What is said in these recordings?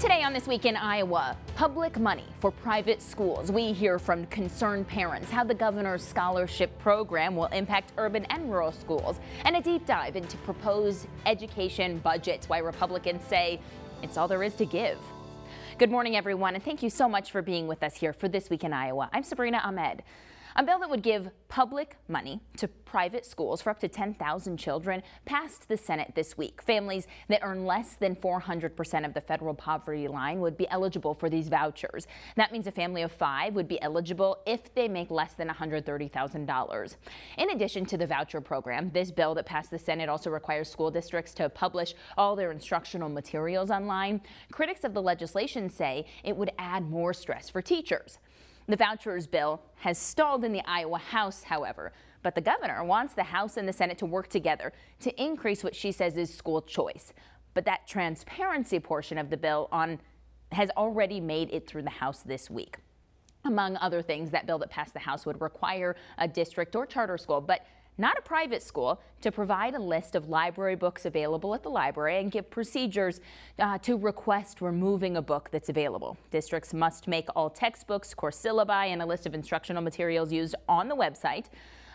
Today on This Week in Iowa, public money for private schools. We hear from concerned parents how the governor's scholarship program will impact urban and rural schools, and a deep dive into proposed education budgets, why Republicans say it's all there is to give. Good morning, everyone, and thank you so much for being with us here for This Week in Iowa. I'm Sabrina Ahmed. A bill that would give public money to private schools for up to 10,000 children passed the Senate this week. Families that earn less than 400% of the federal poverty line would be eligible for these vouchers. That means a family of five would be eligible if they make less than $130,000. In addition to the voucher program, this bill that passed the Senate also requires school districts to publish all their instructional materials online. Critics of the legislation say it would add more stress for teachers. The vouchers bill has stalled in the Iowa House, however, but the governor wants the House and the Senate to work together to increase what she says is school choice. But that transparency portion of the bill on has already made it through the House this week. Among other things, that bill that passed the House would require a district or charter school, but not a private school, to provide a list of library books available at the library and give procedures uh, to request removing a book that's available. Districts must make all textbooks, course syllabi, and a list of instructional materials used on the website.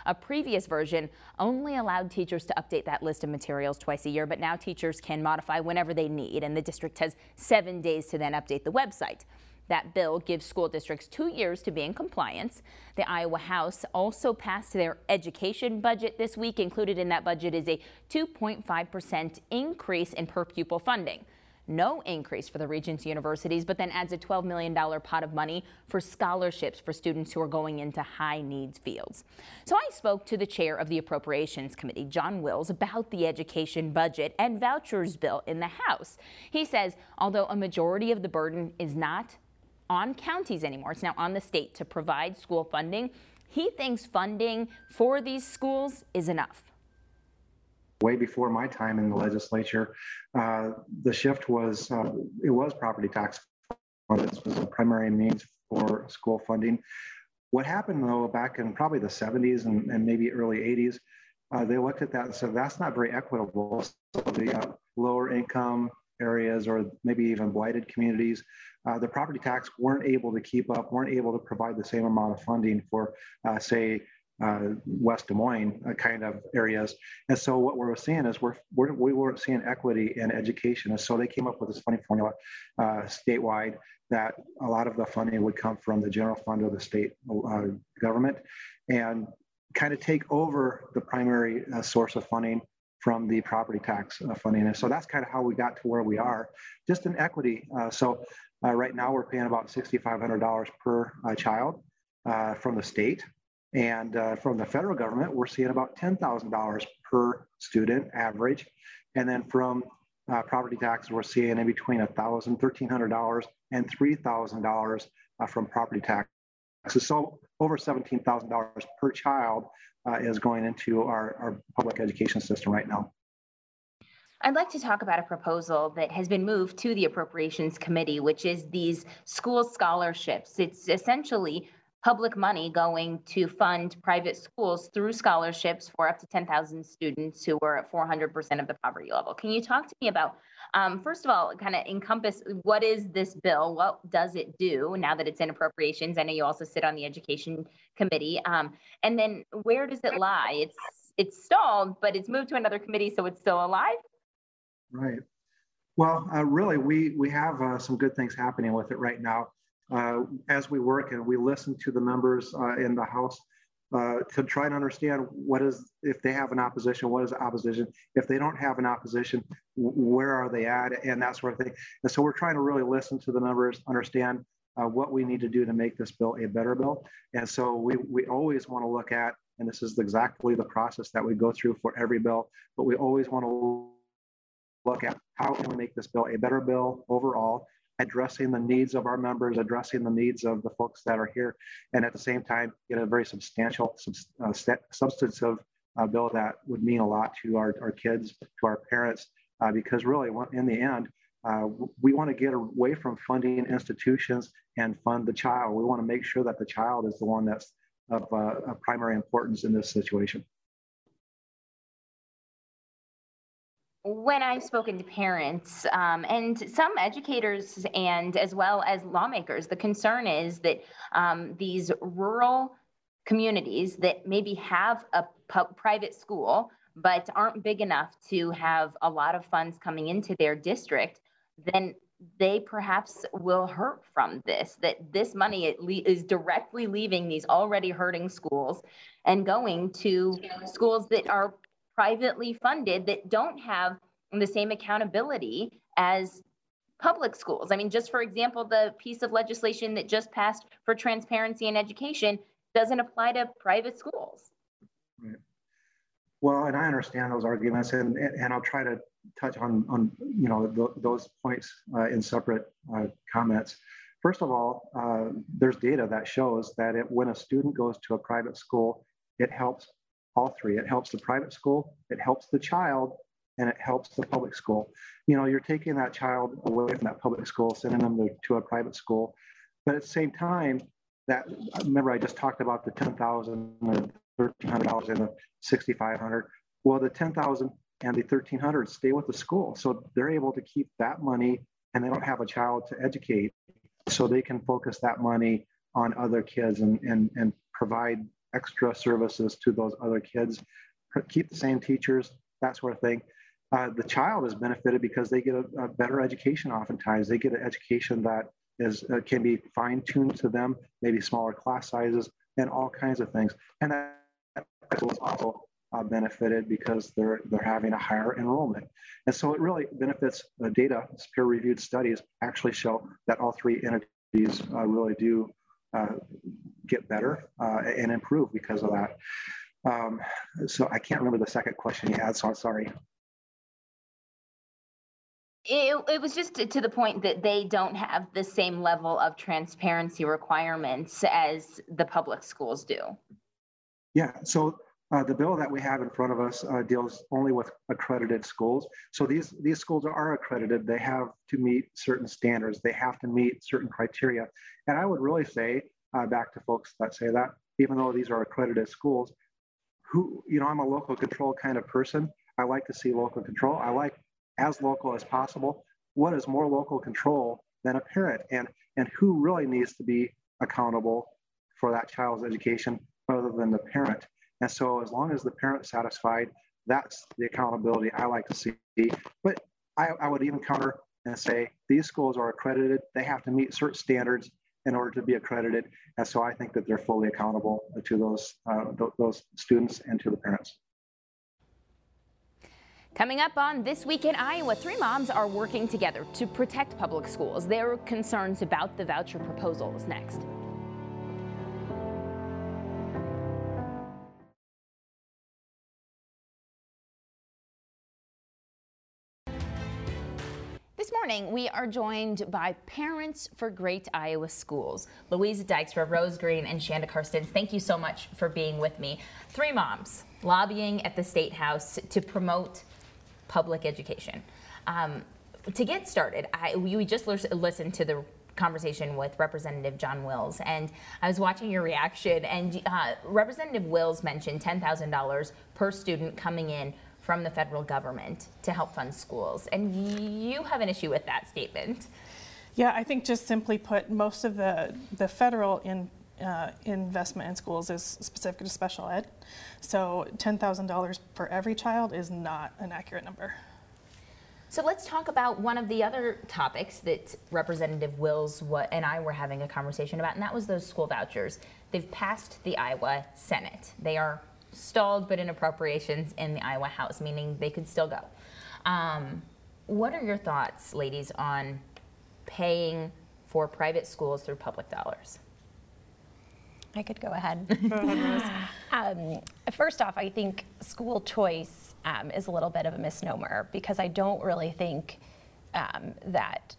A previous version only allowed teachers to update that list of materials twice a year, but now teachers can modify whenever they need, and the district has seven days to then update the website. That bill gives school districts two years to be in compliance. The Iowa House also passed their education budget this week. Included in that budget is a 2.5% increase in per pupil funding. No increase for the Regents universities, but then adds a $12 million pot of money for scholarships for students who are going into high needs fields. So I spoke to the chair of the Appropriations Committee, John Wills, about the education budget and vouchers bill in the House. He says, although a majority of the burden is not on counties anymore. It's now on the state to provide school funding. He thinks funding for these schools is enough. Way before my time in the legislature, uh, the shift was uh, it was property tax. This was the primary means for school funding. What happened though back in probably the 70s and, and maybe early 80s, uh, they looked at that and said that's not very equitable. So the uh, lower income areas or maybe even blighted communities, uh, the property tax weren't able to keep up, weren't able to provide the same amount of funding for, uh, say, uh, West Des Moines uh, kind of areas. And so what we're seeing is we're, we're, we weren't seeing equity in education. And so they came up with this funny formula uh, statewide that a lot of the funding would come from the general fund of the state uh, government and kind of take over the primary source of funding from the property tax uh, funding. And so that's kind of how we got to where we are, just in equity. Uh, so uh, right now we're paying about $6,500 per uh, child uh, from the state. And uh, from the federal government, we're seeing about $10,000 per student average. And then from property taxes, we're seeing in between $1,000, $1,300 and $3,000 from property taxes. So over $17,000 per child uh, is going into our, our public education system right now. I'd like to talk about a proposal that has been moved to the Appropriations Committee, which is these school scholarships. It's essentially public money going to fund private schools through scholarships for up to 10,000 students who were at 400% of the poverty level. Can you talk to me about, um, first of all, kind of encompass what is this bill? What does it do now that it's in appropriations? I know you also sit on the Education Committee. Um, and then where does it lie? It's it's stalled, but it's moved to another committee, so it's still alive. Right. Well, uh, really, we we have uh, some good things happening with it right now as we work and we listen to the members uh, in the House uh, to try and understand what is, if they have an opposition, what is opposition? If they don't have an opposition, where are they at? And that sort of thing. And so we're trying to really listen to the members, understand uh, what we need to do to make this bill a better bill. And so we, we always want to look at, and this is exactly the process that we go through for every bill, but we always want to look at how can we make this bill a better bill overall addressing the needs of our members, addressing the needs of the folks that are here, and at the same time, get a very substantial, uh, substantive uh, bill that would mean a lot to our, our kids, to our parents, uh, because really, in the end, uh, we want to get away from funding institutions and fund the child. We want to make sure that the child is the one that's of, uh, primary importance in this situation. When I've spoken to parents um, and some educators and as well as lawmakers, the concern is that um, these rural communities that maybe have a private school but aren't big enough to have a lot of funds coming into their district, then they perhaps will hurt from this, that this money is directly leaving these already hurting schools and going to schools that are privately funded that don't have the same accountability as public schools. I mean, just for example, the piece of legislation that just passed for transparency in education doesn't apply to private schools. Right. Well, and I understand those arguments, and, and I'll try to touch on, on you know, th those points uh, in separate uh, comments. First of all, uh, there's data that shows that it, when a student goes to a private school, it helps all three. It helps the private school, it helps the child, and it helps the public school. You know, you're taking that child away from that public school, sending them to, to a private school. But at the same time, that remember I just talked about the 10,000 or $1,300 and the 6,500. Well, the 10,000 and the 1,300 stay with the school. So they're able to keep that money and they don't have a child to educate. So they can focus that money on other kids and, and, and provide extra services to those other kids, keep the same teachers, that sort of thing. Uh, the child is benefited because they get a, a, better education oftentimes. They get an education that is uh, can be fine-tuned to them, maybe smaller class sizes and all kinds of things. And that is also uh, benefited because they're they're having a higher enrollment. And so it really benefits the data. Peer-reviewed studies actually show that all three entities uh, really do uh, get better uh, and improve because of that. Um, so I can't remember the second question you had, so I'm sorry. It, it was just to, to the point that they don't have the same level of transparency requirements as the public schools do. Yeah, so uh, the bill that we have in front of us uh, deals only with accredited schools. So these, these schools are accredited. They have to meet certain standards. They have to meet certain criteria. And I would really say, uh, back to folks that say that, even though these are accredited schools, who, you know, I'm a local control kind of person. I like to see local control. I like as local as possible. What is more local control than a parent? And, and who really needs to be accountable for that child's education other than the parent? And so as long as the parent's satisfied, that's the accountability I like to see. But I, I would even counter and say these schools are accredited. They have to meet certain standards in order to be accredited. And so I think that they're fully accountable to those, uh, th those students and to the parents. Coming up on This Week in Iowa, three moms are working together to protect public schools. Their concerns about the voucher proposals next. Morning, we are joined by Parents for Great Iowa Schools. Louisa Dykstra, Rose Green, and Shanda Karstens, thank you so much for being with me. Three moms lobbying at the State House to promote public education. Um, to get started, I, we just listened to the conversation with Representative John Wills, and I was watching your reaction, and uh, Representative Wills mentioned $10,000 per student coming in from the federal government to help fund schools. And you have an issue with that statement. Yeah, I think just simply put, most of the, the federal in, uh, investment in schools is specific to special ed. So $10,000 for every child is not an accurate number. So let's talk about one of the other topics that Representative Wills and I were having a conversation about, and that was those school vouchers. They've passed the Iowa Senate. They are stalled but in appropriations in the Iowa House, meaning they could still go. Um, what are your thoughts, ladies, on paying for private schools through public dollars? I could go ahead. go ahead um, first off, I think school choice um, is a little bit of a misnomer because I don't really think um, that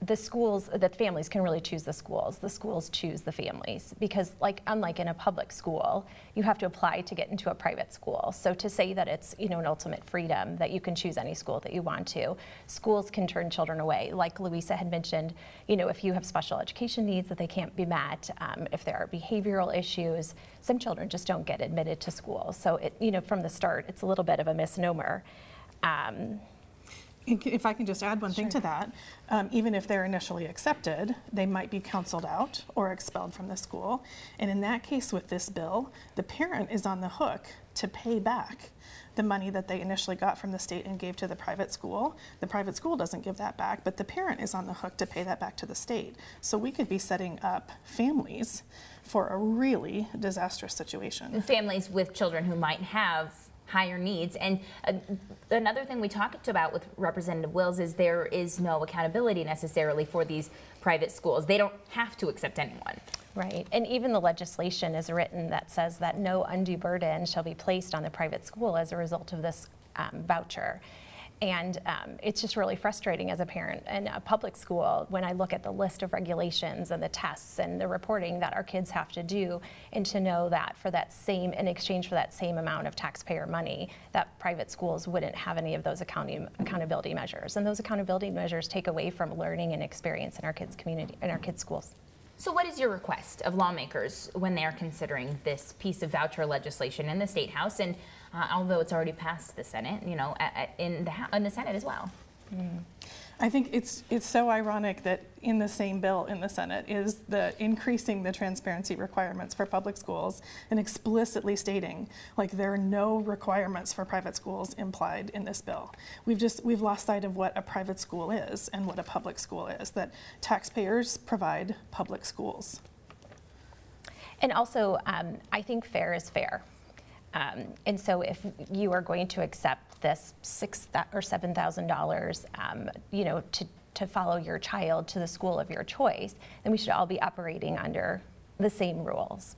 the schools, that families can really choose the schools. The schools choose the families because like, unlike in a public school, you have to apply to get into a private school. So to say that it's, you know, an ultimate freedom that you can choose any school that you want to, schools can turn children away. Like Louisa had mentioned, you know, if you have special education needs that they can't be met, um, if there are behavioral issues, some children just don't get admitted to school. So it, you know, from the start, it's a little bit of a misnomer. Um, If I can just add one thing to that, um, even if they're initially accepted, they might be counseled out or expelled from the school. And in that case, with this bill, the parent is on the hook to pay back the money that they initially got from the state and gave to the private school. The private school doesn't give that back, but the parent is on the hook to pay that back to the state. So we could be setting up families for a really disastrous situation. Families with children who might have higher needs. And uh, another thing we talked about with Representative Wills is there is no accountability necessarily for these private schools. They don't have to accept anyone. Right, and even the legislation is written that says that no undue burden shall be placed on the private school as a result of this um, voucher. And um, it's just really frustrating as a parent in a public school when I look at the list of regulations and the tests and the reporting that our kids have to do, and to know that for that same, in exchange for that same amount of taxpayer money, that private schools wouldn't have any of those accounting, accountability measures. And those accountability measures take away from learning and experience in our kids' community, in our kids' schools. So, what is your request of lawmakers when they are considering this piece of voucher legislation in the state house, and uh, although it's already passed the Senate, you know, in the in the Senate as well? Mm. I think it's it's so ironic that in the same bill in the Senate is the increasing the transparency requirements for public schools and explicitly stating like there are no requirements for private schools implied in this bill. We've just we've lost sight of what a private school is and what a public school is that taxpayers provide public schools. And also, um, I think fair is fair. Um, and so if you are going to accept this six or seven thousand um, dollars, you know, to to follow your child to the school of your choice, then we should all be operating under the same rules.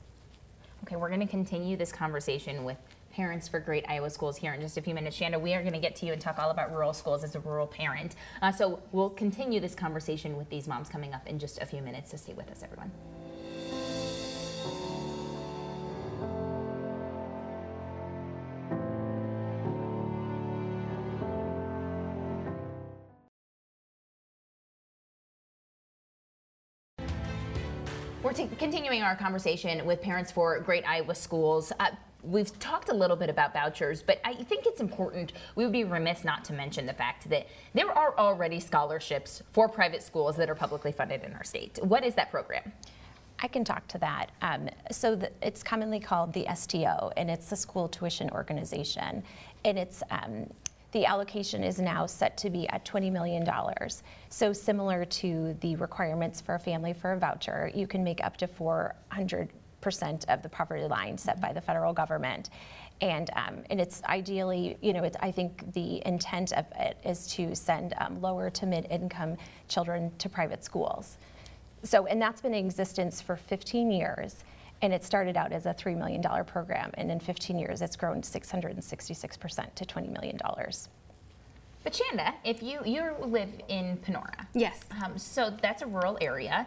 Okay, we're going to continue this conversation with parents for great Iowa schools here in just a few minutes. Shanda, we are going to get to you and talk all about rural schools as a rural parent. Uh, so we'll continue this conversation with these moms coming up in just a few minutes. So stay with us, everyone. Continuing our conversation with parents for Great Iowa Schools. Uh, we've talked a little bit about vouchers, but I think it's important, we would be remiss not to mention the fact that there are already scholarships for private schools that are publicly funded in our state. What is that program? I can talk to that. Um, so the, it's commonly called the STO, and it's the School Tuition Organization, and it's um, the allocation is now set to be at $20 million. So similar to the requirements for a family for a voucher, you can make up to 400% of the poverty line set by the federal government. And, um, and it's ideally, you know, I think the intent of it is to send um, lower to mid income children to private schools. So, and that's been in existence for 15 years. And it started out as a $3 million program, and in 15 years, it's grown 666% to $20 million. But Shanda, if you you live in Panora, yes, um, so that's a rural area.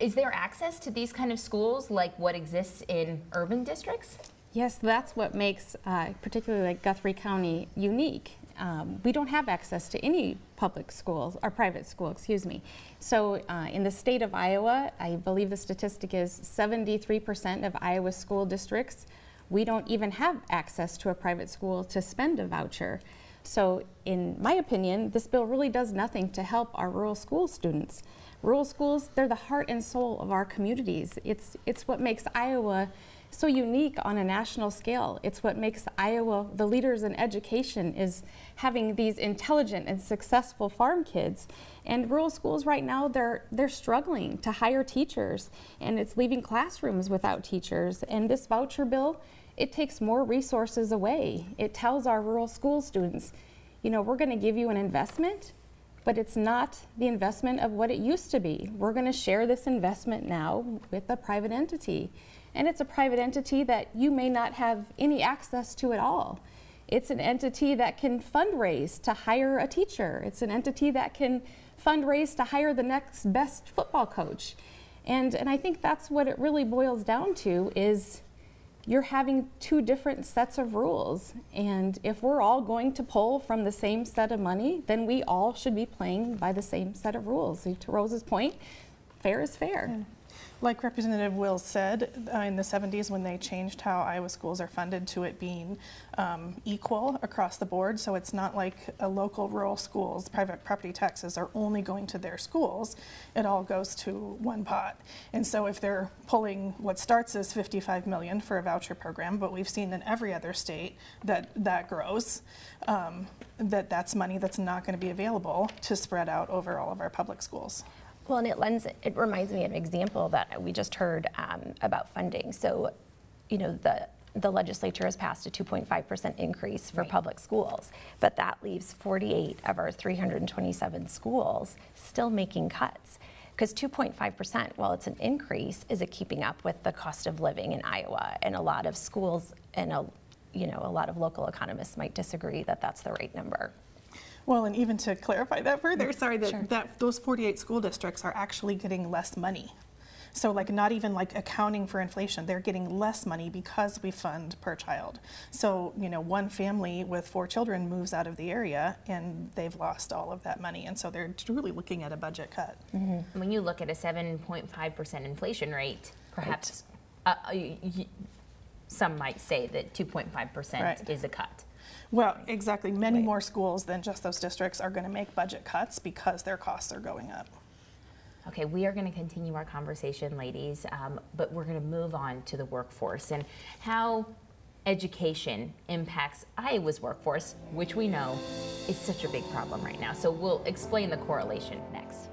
Is there access to these kind of schools like what exists in urban districts? Yes, that's what makes uh, particularly like Guthrie County unique um, we don't have access to any public schools or private school, excuse me. So uh, in the state of Iowa, I believe the statistic is 73% of Iowa school districts, we don't even have access to a private school to spend a voucher. So in my opinion, this bill really does nothing to help our rural school students. Rural schools, they're the heart and soul of our communities. It's, it's what makes Iowa so unique on a national scale. It's what makes Iowa the leaders in education is having these intelligent and successful farm kids. And rural schools right now they're they're struggling to hire teachers and it's leaving classrooms without teachers. And this voucher bill, it takes more resources away. It tells our rural school students, you know, we're going to give you an investment, but it's not the investment of what it used to be. We're going to share this investment now with a private entity and it's a private entity that you may not have any access to at all. It's an entity that can fundraise to hire a teacher. It's an entity that can fundraise to hire the next best football coach. And, and I think that's what it really boils down to is you're having two different sets of rules. And if we're all going to pull from the same set of money, then we all should be playing by the same set of rules. To Rose's point, fair is fair. Like Representative Wills said, uh, in the 70s when they changed how Iowa schools are funded to it being um, equal across the board, so it's not like a local rural schools, private property taxes are only going to their schools. It all goes to one pot. And so if they're pulling what starts as 55 million for a voucher program, but we've seen in every other state that that grows, um, that that's money that's not going to be available to spread out over all of our public schools. Well, and it lends, it reminds me of an example that we just heard um, about funding. So, you know, the the legislature has passed a 2.5% increase for Right. public schools, but that leaves 48 of our 327 schools still making cuts. Because 2.5%, while it's an increase, is it keeping up with the cost of living in Iowa? And a lot of schools and a, you know, a lot of local economists might disagree that that's the right number. Well, and even to clarify that further, sorry, that, that those 48 school districts are actually getting less money. So like not even like accounting for inflation, they're getting less money because we fund per child. So, you know, one family with four children moves out of the area and they've lost all of that money. And so they're truly looking at a budget cut. When you look at a 7.5% inflation rate, perhaps uh, y- y- some might say that 2.5% Right. is a cut. Well, exactly. Many more schools than just those districts are going to make budget cuts because their costs are going up. Okay, we are going to continue our conversation, ladies, um, but we're going to move on to the workforce and how education impacts Iowa's workforce, which we know is such a big problem right now. So we'll explain the correlation next.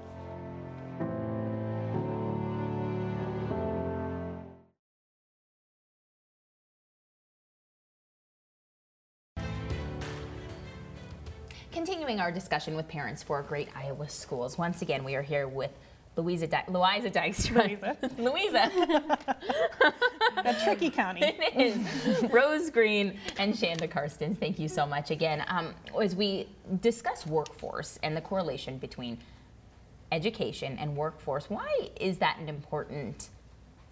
Continuing our discussion with parents for great Iowa schools. Once again, we are here with Louisa Di- Louisa Dykstra. Louisa. Louisa. A tricky county. it is Rose Green and Shanda Karstens. Thank you so much again. Um, as we discuss workforce and the correlation between education and workforce, why is that an important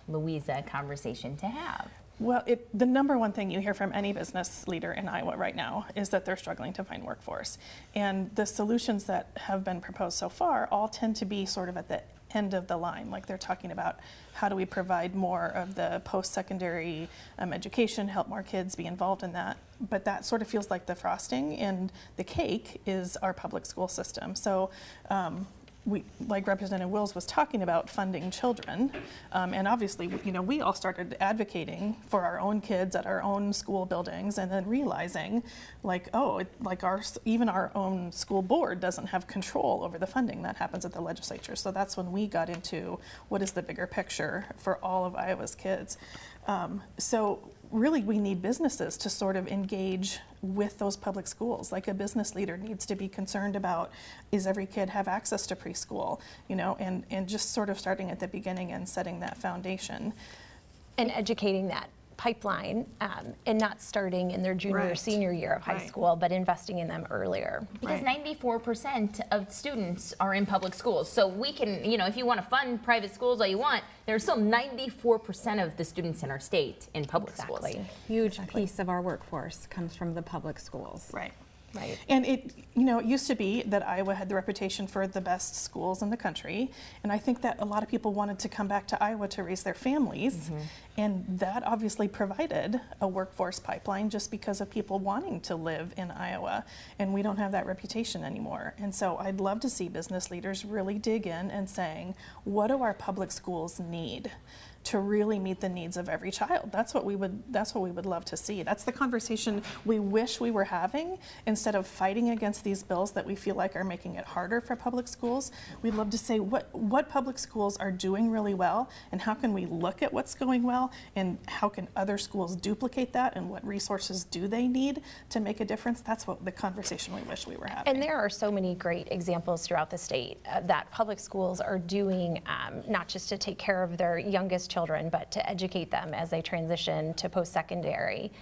Louisa conversation to have? Well, it, the number one thing you hear from any business leader in Iowa right now is that they're struggling to find workforce. And the solutions that have been proposed so far all tend to be sort of at the end of the line. Like they're talking about how do we provide more of the post secondary um, education, help more kids be involved in that. But that sort of feels like the frosting, and the cake is our public school system. So, um, we, like Representative Wills was talking about, funding children, um, and obviously, you know, we all started advocating for our own kids at our own school buildings, and then realizing, like, oh, it, like our even our own school board doesn't have control over the funding that happens at the legislature. So that's when we got into what is the bigger picture for all of Iowa's kids. Um, so really we need businesses to sort of engage with those public schools. Like a business leader needs to be concerned about is every kid have access to preschool you know and and just sort of starting at the beginning and setting that foundation. And educating that pipeline um, and not starting in their junior or senior year of high Right. school, but investing in them earlier. Because Right. 94% of students are in public schools. So we can, you know, if you want to fund private schools all you want, there's still 94% of the students in our state in public schools. Exactly. Huge piece of our workforce comes from the public schools. right Right. And it, you know, it used to be that Iowa had the reputation for the best schools in the country, and I think that a lot of people wanted to come back to Iowa to raise their families, mm-hmm. and that obviously provided a workforce pipeline just because of people wanting to live in Iowa, and we don't have that reputation anymore. And so I'd love to see business leaders really dig in and saying, what do our public schools need? To really meet the needs of every child. That's what we would that's what we would love to see. That's the conversation we wish we were having instead of fighting against these bills that we feel like are making it harder for public schools. We'd love to say what what public schools are doing really well and how can we look at what's going well and how can other schools duplicate that and what resources do they need to make a difference? That's what the conversation we wish we were having. And there are so many great examples throughout the state uh, that public schools are doing, um, not just to take care of their youngest children, but to educate them as they transition to post secondary.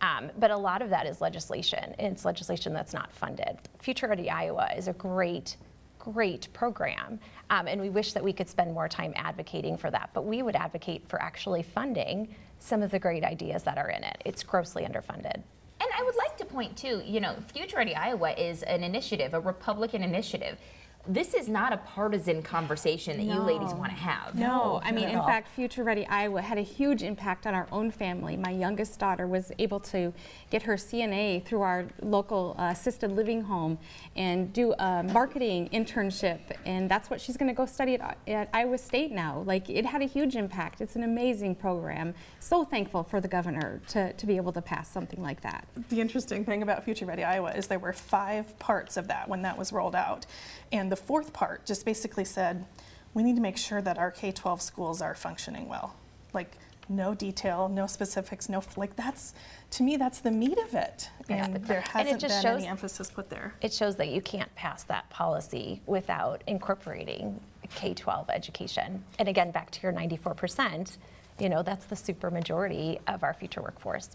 Um, but a lot of that is legislation, it's legislation that's not funded. Future Ready Iowa is a great, great program, um, and we wish that we could spend more time advocating for that. But we would advocate for actually funding some of the great ideas that are in it. It's grossly underfunded. And I would like to point to, you know, Future Ready Iowa is an initiative, a Republican initiative. This is not a partisan conversation that you ladies want to have. No, I mean, in all. fact, Future Ready Iowa had a huge impact on our own family. My youngest daughter was able to get her CNA through our local uh, assisted living home and do a marketing internship, and that's what she's going to go study at, at Iowa State now. Like, it had a huge impact. It's an amazing program. So thankful for the governor to, to be able to pass something like that. The interesting thing about Future Ready Iowa is there were five parts of that when that was rolled out. And the fourth part just basically said, we need to make sure that our K 12 schools are functioning well. Like, no detail, no specifics, no, like, that's, to me, that's the meat of it. And there And hasn't just been shows- any emphasis put there. It shows that you can't pass that policy without incorporating K-12 education. And again, back to your 94%, you know, that's the super majority of our future workforce.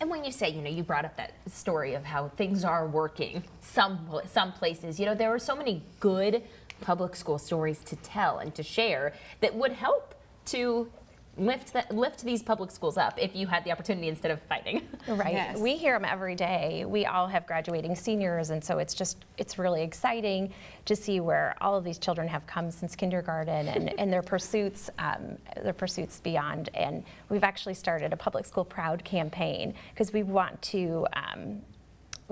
And when you say, you know, you brought up that story of how things are working some some places, you know, there are so many good public school stories to tell and to share that would help to lift that lift these public schools up if you had the opportunity instead of fighting. Right. Yes. We hear them every day. We all have graduating seniors, and so it's just it's really exciting to see where all of these children have come since kindergarten and, and their pursuits, um, their pursuits beyond. And we've actually started a public school proud campaign because we want to. Um,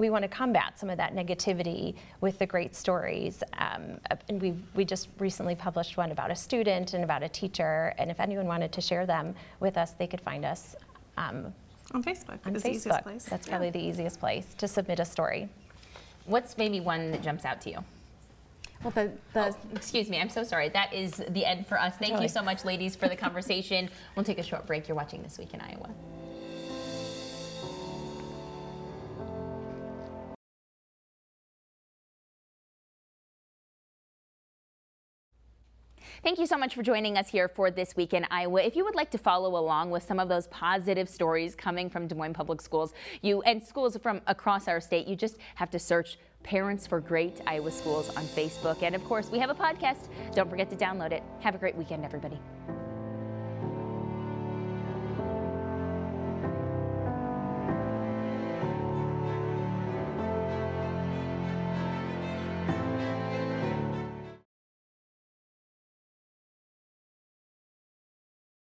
we want to combat some of that negativity with the great stories. Um, and we we just recently published one about a student and about a teacher. And if anyone wanted to share them with us, they could find us um, On Facebook on is the easiest Facebook. place. That's Yeah. probably the easiest place to submit a story. What's maybe one that jumps out to you? Well, the, the Oh, excuse me, I'm so sorry. That is the end for us. Thank you so much, ladies, for the conversation. we'll take a short break. You're watching This Week in Iowa. Thank you so much for joining us here for This Week in Iowa. If you would like to follow along with some of those positive stories coming from Des Moines Public Schools, you and schools from across our state, you just have to search Parents for Great Iowa Schools on Facebook. And of course, we have a podcast. Don't forget to download it. Have a great weekend, everybody.